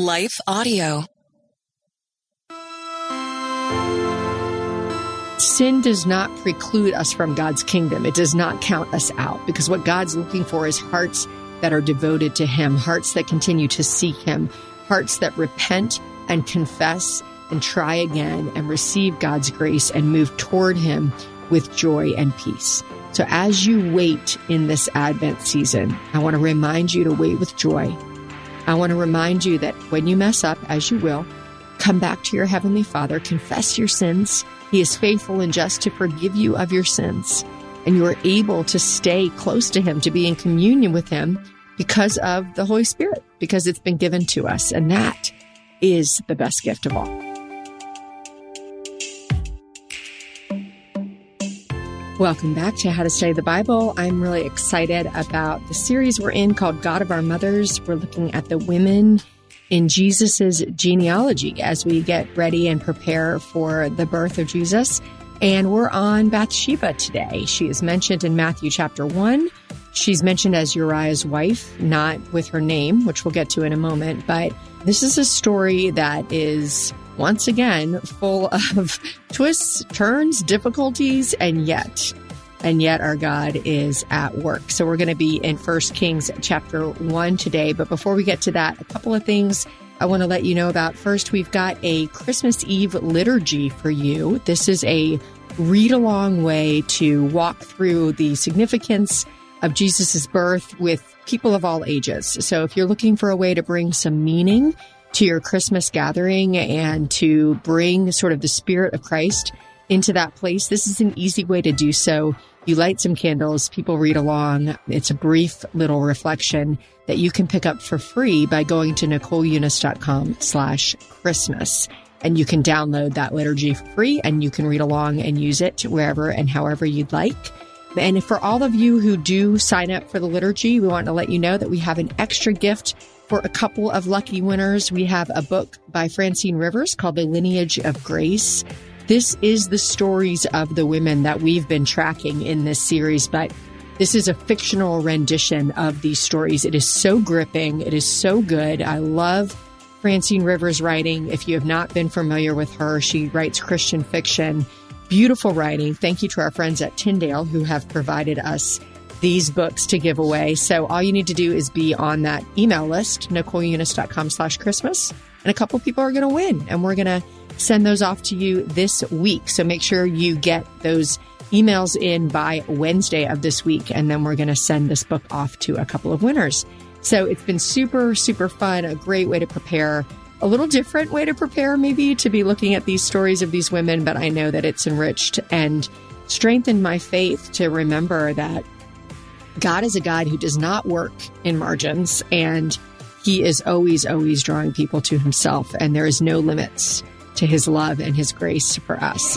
Life Audio. Sin does not preclude us from God's kingdom. It does not count us out because what God's looking for is hearts that are devoted to Him, hearts that continue to seek Him, hearts that repent and confess and try again and receive God's grace and move toward Him with joy and peace. So as you wait in this Advent season, I want to remind you to wait with joy. I want to remind you that when you mess up, as you will, come back to your Heavenly Father, confess your sins. He is faithful and just to forgive you of your sins. And you are able to stay close to Him, to be in communion with Him because of the Holy Spirit, because it's been given to us. And that is the best gift of all. Welcome back to How to Study the Bible. I'm really excited about the series we're in called God of Our Mothers. We're looking at the women in Jesus's genealogy as we get ready and prepare for the birth of Jesus. And we're on Bathsheba today. She is mentioned in Matthew chapter 1. She's mentioned as Uriah's wife, not with her name, which we'll get to in a moment. But this is a story that is once again, full of twists, turns, difficulties, and yet, and yet our God is at work. So we're going to be in First Kings chapter 1 today. But before we get to that, a couple of things I want to let you know about. First, we've got a Christmas Eve liturgy for you. This is a read along way to walk through the significance of Jesus' birth with people of all ages. So if you're looking for a way to bring some meaning to your Christmas gathering and to bring sort of the spirit of Christ into that place, this is an easy way to do so. You light some candles, people read along. It's a brief little reflection that you can pick up for free by going to NicoleUnice.com slash Christmas. And you can download that liturgy for free and you can read along and use it wherever and however you'd like. And for all of you who do sign up for the liturgy, we want to let you know that we have an extra gift for a couple of lucky winners, we have a book by Francine Rivers called The Lineage of Grace. This is the stories of the women that we've been tracking in this series, but this is a fictional rendition of these stories. It is so gripping. It is so good. I love Francine Rivers' writing. If you have not been familiar with her, she writes Christian fiction. Beautiful writing. Thank you to our friends at Tyndale who have provided us these books to give away. So all you need to do is be on that email list, NicoleUnice.com slash Christmas. And a couple people are going to win. And we're going to send those off to you this week. So make sure you get those emails in by Wednesday of this week. And then we're going to send this book off to a couple of winners. So it's been super, super fun. A great way to prepare. A little different way to prepare, maybe to be looking at these stories of these women, but I know that it's enriched and strengthened my faith to remember that God is a God who does not work in margins and he is always, always drawing people to himself. And there is no limits to his love and his grace for us.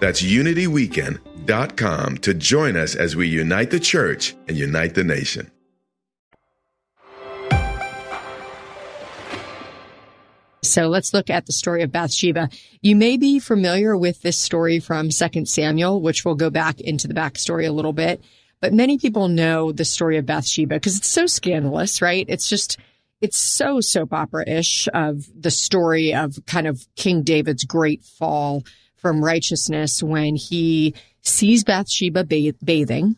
That's unityweekend.com to join us as we unite the church and unite the nation. So let's look at the story of Bathsheba. You may be familiar with this story from 2 Samuel, which we'll go back into the backstory a little bit. But many people know the story of Bathsheba because it's so scandalous, right? It's just, it's so soap opera ish of the story of kind of King David's great fall from righteousness when he sees Bathsheba bathing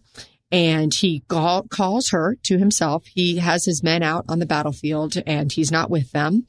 and he call- calls her to himself. He has his men out on the battlefield and he's not with them.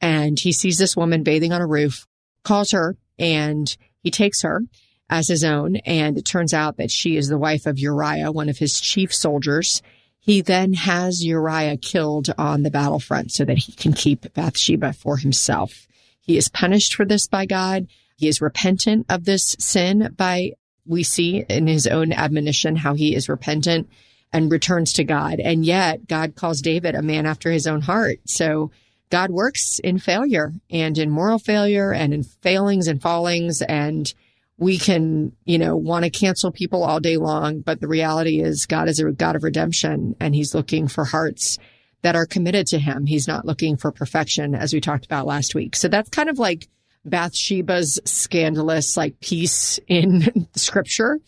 And he sees this woman bathing on a roof, calls her and he takes her as his own. And it turns out that she is the wife of Uriah, one of his chief soldiers. He then has Uriah killed on the battlefront so that he can keep Bathsheba for himself. He is punished for this by God. He is repentant of this sin by, we see in his own admonition how he is repentant and returns to God. And yet God calls David a man after his own heart. So God works in failure and in moral failure and in failings and fallings. And we can, you know, want to cancel people all day long. But the reality is God is a God of redemption and he's looking for hearts that are committed to him. He's not looking for perfection as we talked about last week. So that's kind of like Bathsheba's scandalous like piece in scripture.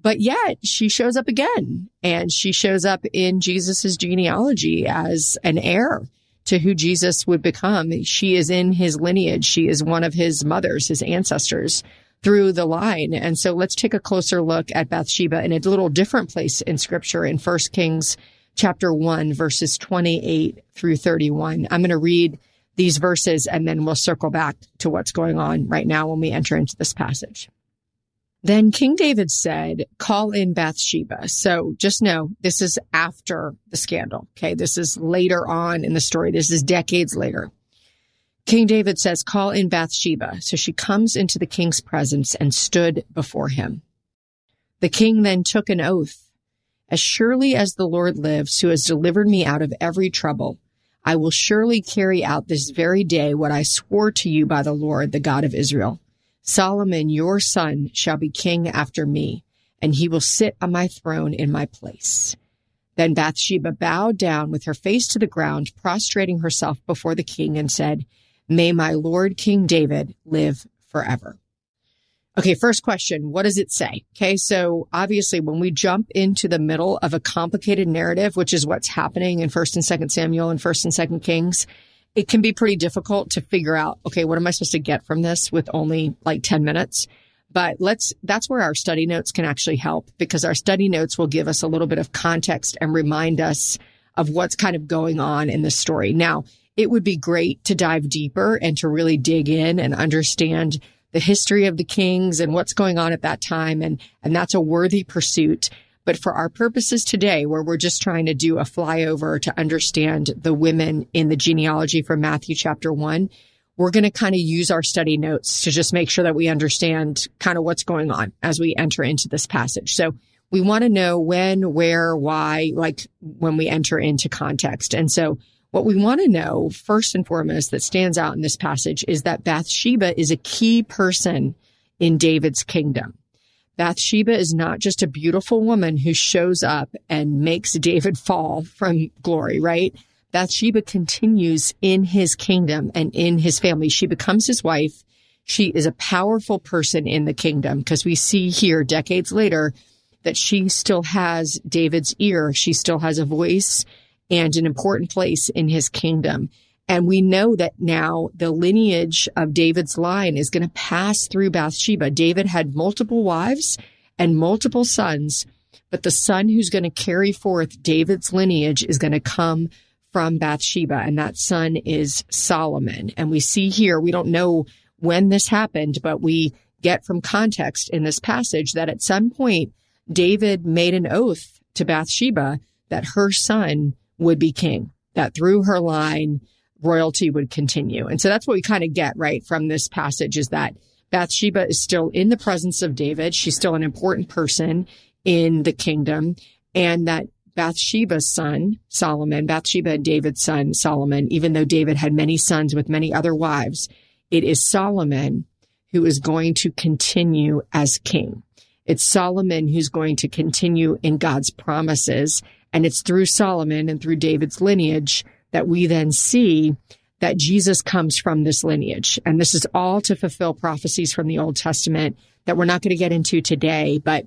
But yet she shows up again and she shows up in Jesus's genealogy as an heir to who Jesus would become. She is in his lineage. She is one of his mothers, his ancestors through the line. And so let's take a closer look at Bathsheba in a little different place in scripture in First Kings chapter 1 verses 28 through 31. I'm going to read these verses and then we'll circle back to what's going on right now when we enter into this passage. Then King David said, call in Bathsheba. So just know this is after the scandal. Okay. This is later on in the story. This is decades later. King David says, call in Bathsheba. So she comes into the king's presence and stood before him. The king then took an oath. As surely as the Lord lives, who has delivered me out of every trouble, I will surely carry out this very day what I swore to you by the Lord, the God of Israel. Solomon, your son, shall be king after me, and he will sit on my throne in my place. Then Bathsheba bowed down with her face to the ground, prostrating herself before the king and said, May my Lord King David live forever. Okay, first question. What does it say? Okay. So obviously when we jump into the middle of a complicated narrative, which is what's happening in first and second Samuel and first and second Kings, it can be pretty difficult to figure out, okay, what am I supposed to get from this with only like 10 minutes? But let's, that's where our study notes can actually help because our study notes will give us a little bit of context and remind us of what's kind of going on in the story. Now, it would be great to dive deeper and to really dig in and understand the history of the kings and what's going on at that time. And, and that's a worthy pursuit. But for our purposes today, where we're just trying to do a flyover to understand the women in the genealogy from Matthew chapter one, we're going to kind of use our study notes to just make sure that we understand kind of what's going on as we enter into this passage. So we want to know when, where, why, like when we enter into context. And so what we want to know first and foremost that stands out in this passage is that Bathsheba is a key person in David's kingdom. Bathsheba is not just a beautiful woman who shows up and makes David fall from glory, right? Bathsheba continues in his kingdom and in his family. She becomes his wife. She is a powerful person in the kingdom because we see here decades later that she still has David's ear. She still has a voice and an important place in his kingdom. And we know that now the lineage of David's line is going to pass through Bathsheba. David had multiple wives and multiple sons, but the son who's going to carry forth David's lineage is going to come from Bathsheba, and that son is Solomon. And we see here, we don't know when this happened, but we get from context in this passage that at some point, David made an oath to Bathsheba that her son would be king, that through her line, royalty would continue. And so that's what we kind of get right from this passage is that Bathsheba is still in the presence of David. She's still an important person in the kingdom and that Bathsheba's son, Solomon, Bathsheba and David's son, Solomon, even though David had many sons with many other wives, it is Solomon who is going to continue as king. It's Solomon who's going to continue in God's promises. And it's through Solomon and through David's lineage that we then see that Jesus comes from this lineage. And this is all to fulfill prophecies from the Old Testament that we're not going to get into today. But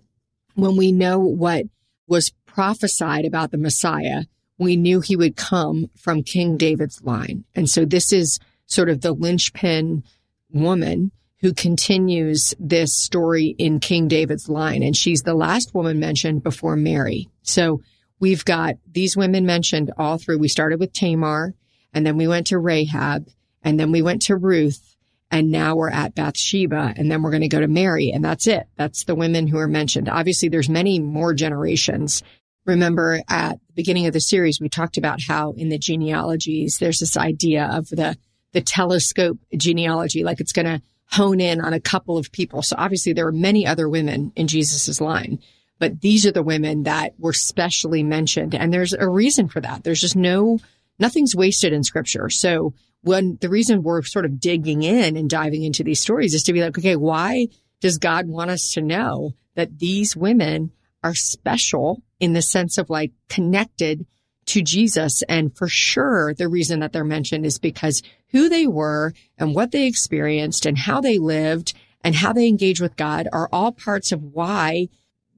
when we know what was prophesied about the Messiah, we knew he would come from King David's line. And so this is sort of the linchpin woman who continues this story in King David's line. And she's the last woman mentioned before Mary. So we've got these women mentioned all through. We started with Tamar and then we went to Rahab and then we went to Ruth and now we're at Bathsheba and then we're going to go to Mary and that's it. That's the women who are mentioned. Obviously there's many more generations. Remember at the beginning of the series, we talked about how in the genealogies, there's this idea of the, the telescope genealogy, like it's going to hone in on a couple of people. So obviously there are many other women in Jesus's line, but these are the women that were specially mentioned. And there's a reason for that. There's just no, nothing's wasted in scripture. So when the reason we're sort of digging in and diving into these stories is to be like, okay, why does God want us to know that these women are special in the sense of like connected to Jesus. And for sure, the reason that they're mentioned is because who they were and what they experienced and how they lived and how they engage with God are all parts of why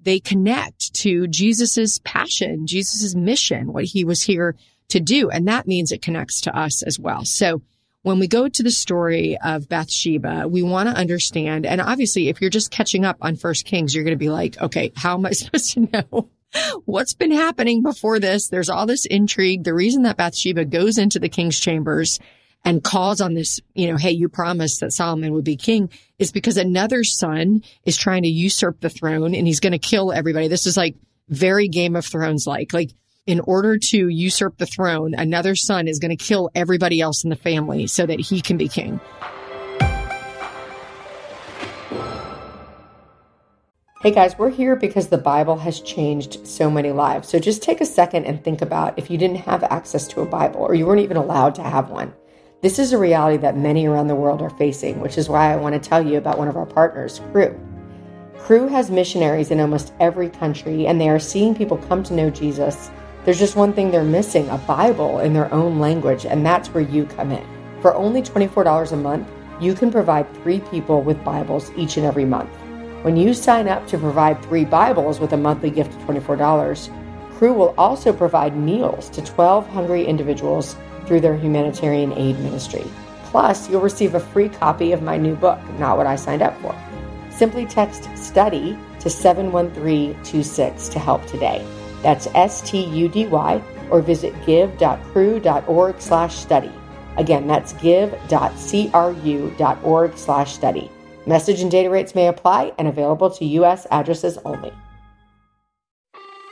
they connect to Jesus's passion, Jesus's mission, what he was here to do. And that means it connects to us as well. So when we go to the story of Bathsheba, we want to understand. And obviously, if you're just catching up on First Kings, you're going to be like, okay, how am I supposed to know what's been happening before this? There's all this intrigue. The reason that Bathsheba goes into the king's chambers and calls on this, you know, hey, you promised that Solomon would be king is because another son is trying to usurp the throne and he's going to kill everybody. This is like very Game of Thrones like. Like in order to usurp the throne, another son is going to kill everybody else in the family so that he can be king. Hey guys, we're here because the Bible has changed so many lives. So just take a second and think about if you didn't have access to a Bible or you weren't even allowed to have one. This is a reality that many around the world are facing, which is why I want to tell you about one of our partners, Cru. Cru has missionaries in almost every country, and they are seeing people come to know Jesus there's just one thing they're missing a Bible in their own language, and that's where you come in. For only $24 a month, you can provide three people with Bibles each and every month. When you sign up to provide three Bibles with a monthly gift of $24, Cru will also provide meals to 12 hungry individuals through their humanitarian aid ministry. Plus, you'll receive a free copy of my new book, Not What I Signed Up For. Simply text STUDY to 71326 to help today. That's S-T-U-D-Y, or visit give.cru.org slash study. Again, that's give.cru.org slash study. Message and data rates may apply and available to U.S. addresses only.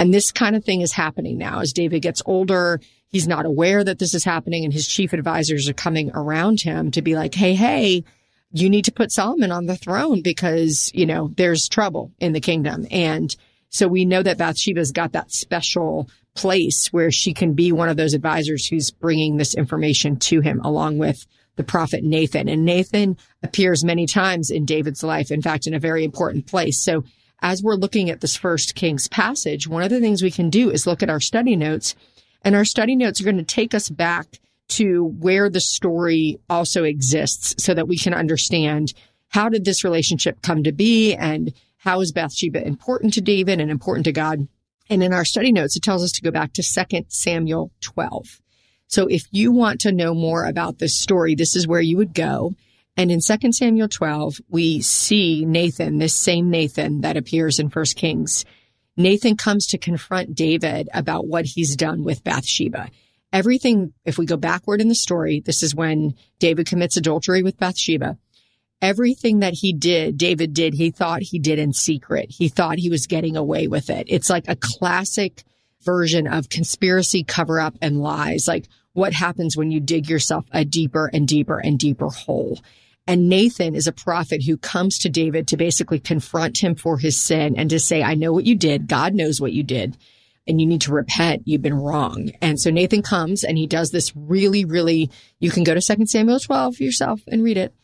And this kind of thing is happening now as David gets older He's not aware that this is happening and his chief advisors are coming around him to be like, Hey, hey, you need to put Solomon on the throne because, you know, there's trouble in the kingdom. And so we know that Bathsheba's got that special place where she can be one of those advisors who's bringing this information to him along with the prophet Nathan. And Nathan appears many times in David's life. In fact, in a very important place. So as we're looking at this first King's passage, one of the things we can do is look at our study notes and our study notes are going to take us back to where the story also exists so that we can understand how did this relationship come to be and how is Bathsheba important to David and important to God. And in our study notes, it tells us to go back to 2 Samuel 12. So if you want to know more about this story, this is where you would go. And in 2 Samuel 12, we see Nathan, this same Nathan that appears in 1 Kings Nathan comes to confront David about what he's done with Bathsheba. everything, if we go backward in the story, this is when David commits adultery with Bathsheba. Everything that he did, David did, he thought he did in secret. He thought he was getting away with it. It's like a classic version of conspiracy, cover up and lies. Like what happens when you dig yourself a deeper and deeper and deeper hole. And Nathan is a prophet who comes to David to basically confront him for his sin and to say, I know what you did. God knows what you did and you need to repent. You've been wrong. And so Nathan comes and he does this really, really, you can go to 2 Samuel 12 yourself and read it.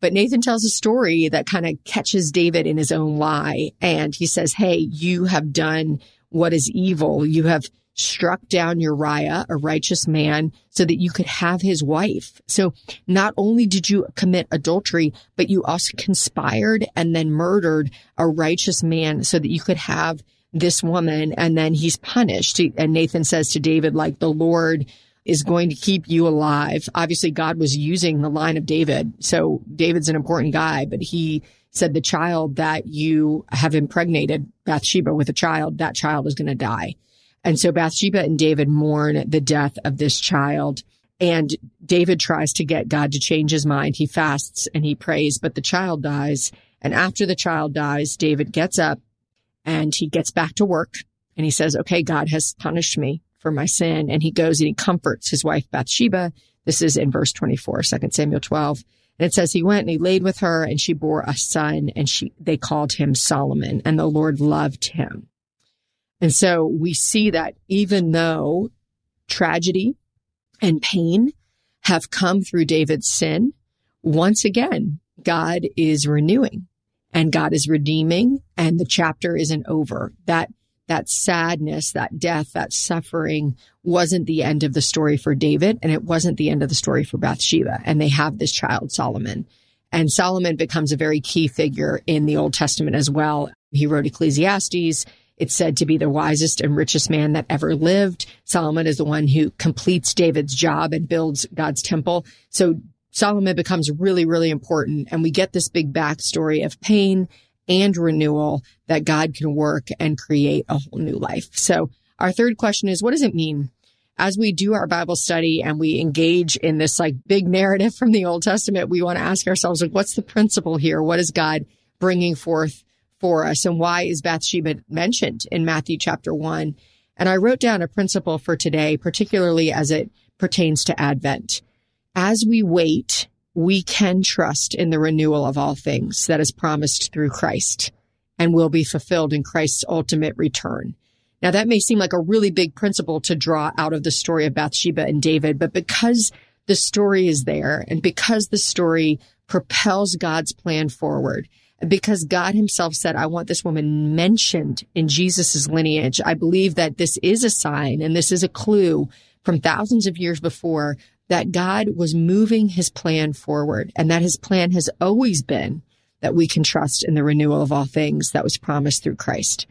But Nathan tells a story that kind of catches David in his own lie. And he says, Hey, you have done what is evil. You have struck down Uriah, a righteous man, so that you could have his wife. So not only did you commit adultery, but you also conspired and then murdered a righteous man so that you could have this woman and then he's punished. And Nathan says to David, like, the Lord is going to keep you alive. Obviously, God was using the line of David. So David's an important guy, but he said the child that you have impregnated Bathsheba with a child, that child is going to die. And so Bathsheba and David mourn the death of this child. And David tries to get God to change his mind. He fasts and he prays, but the child dies. And after the child dies, David gets up and he gets back to work and he says, okay, God has punished me for my sin. And he goes and he comforts his wife Bathsheba. This is in verse 24, 2 Samuel 12. And it says he went and he laid with her and she bore a son and she, they called him Solomon and the Lord loved him. And so we see that even though tragedy and pain have come through David's sin, once again, God is renewing and God is redeeming and the chapter isn't over. That that sadness, that death, that suffering wasn't the end of the story for David and it wasn't the end of the story for Bathsheba. And they have this child, Solomon. And Solomon becomes a very key figure in the Old Testament as well. He wrote Ecclesiastes. It's said to be the wisest and richest man that ever lived. Solomon is the one who completes David's job and builds God's temple. So Solomon becomes really, really important. And we get this big backstory of pain and renewal that God can work and create a whole new life. So our third question is, what does it mean? As we do our Bible study and we engage in this like big narrative from the Old Testament, we want to ask ourselves, like, what's the principle here? What is God bringing forth for us? And why is Bathsheba mentioned in Matthew chapter one? And I wrote down a principle for today, particularly as it pertains to Advent. As we wait we can trust in the renewal of all things that is promised through Christ and will be fulfilled in Christ's ultimate return. Now that may seem like a really big principle to draw out of the story of Bathsheba and David, but because the story is there and because the story propels God's plan forward, because God himself said, I want this woman mentioned in Jesus' lineage. I believe that this is a sign and this is a clue from thousands of years before that God was moving his plan forward and that his plan has always been that we can trust in the renewal of all things that was promised through Christ.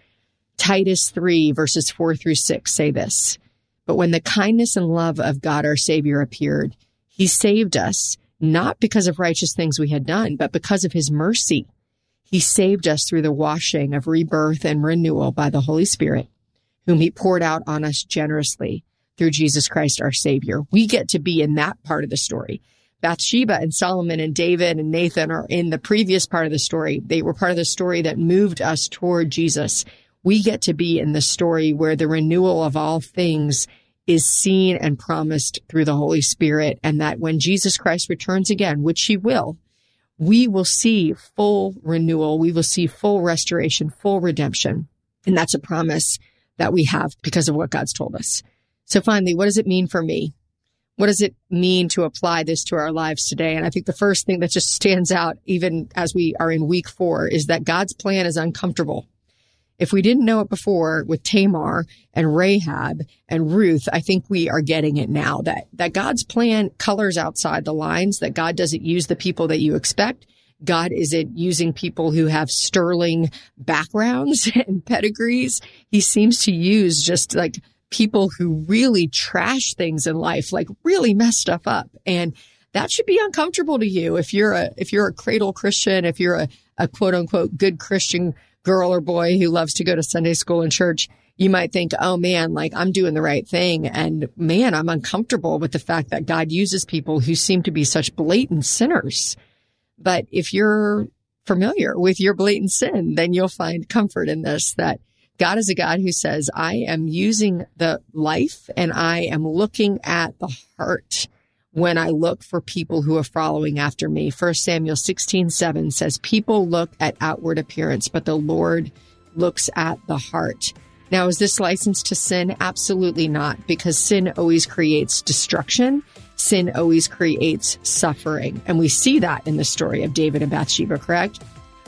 Titus 3 verses 4 through 6 say this, but when the kindness and love of God our Savior appeared, he saved us not because of righteous things we had done, but because of his mercy. He saved us through the washing of rebirth and renewal by the Holy Spirit, whom he poured out on us generously through Jesus Christ, our Savior. We get to be in that part of the story. Bathsheba and Solomon and David and Nathan are in the previous part of the story. They were part of the story that moved us toward Jesus. We get to be in the story where the renewal of all things is seen and promised through the Holy Spirit. And that when Jesus Christ returns again, which he will, we will see full renewal. We will see full restoration, full redemption. And that's a promise that we have because of what God's told us. So finally, what does it mean for me? What does it mean to apply this to our lives today? And I think the first thing that just stands out, even as we are in week four, is that God's plan is uncomfortable. If we didn't know it before with Tamar and Rahab and Ruth, I think we are getting it now that, that God's plan colors outside the lines, that God doesn't use the people that you expect. God isn't using people who have sterling backgrounds and pedigrees. He seems to use just like people who really trash things in life, like really mess stuff up. And that should be uncomfortable to you if you're a if you're a cradle Christian, if you're a, a quote unquote good Christian girl or boy who loves to go to Sunday school and church. you might think, oh man, like I'm doing the right thing. And man, I'm uncomfortable with the fact that God uses people who seem to be such blatant sinners. But if you're familiar with your blatant sin, then you'll find comfort in this that God is a God who says, I am using the life and I am looking at the heart when I look for people who are following after me. First Samuel 16, 7 says, people look at outward appearance, but the Lord looks at the heart. Now, is this license to sin? Absolutely not, because sin always creates destruction. Sin always creates suffering. And we see that in the story of David and Bathsheba, correct?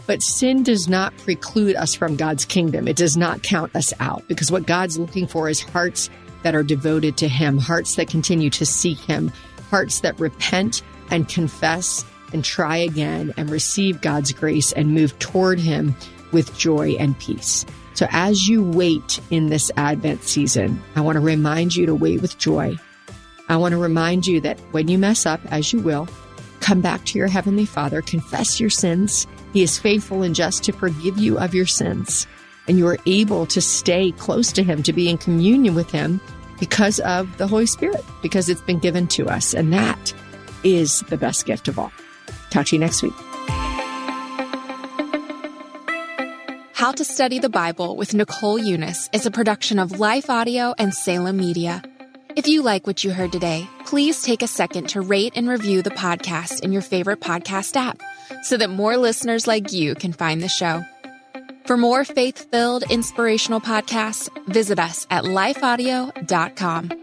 But sin does not preclude us from God's kingdom. It does not count us out because what God's looking for is hearts that are devoted to Him, hearts that continue to seek Him, hearts that repent and confess and try again and receive God's grace and move toward Him with joy and peace. So as you wait in this Advent season, I want to remind you to wait with joy. I want to remind you that when you mess up, as you will, come back to your Heavenly Father, confess your sins. He is faithful and just to forgive you of your sins. And you are able to stay close to Him, to be in communion with Him because of the Holy Spirit, because it's been given to us. And that is the best gift of all. Talk to you next week. How to Study the Bible with Nicole Unice is a production of Life Audio and Salem Media. If you like what you heard today, please take a second to rate and review the podcast in your favorite podcast app so that more listeners like you can find the show. For more faith filled, inspirational podcasts, visit us at lifeaudio.com.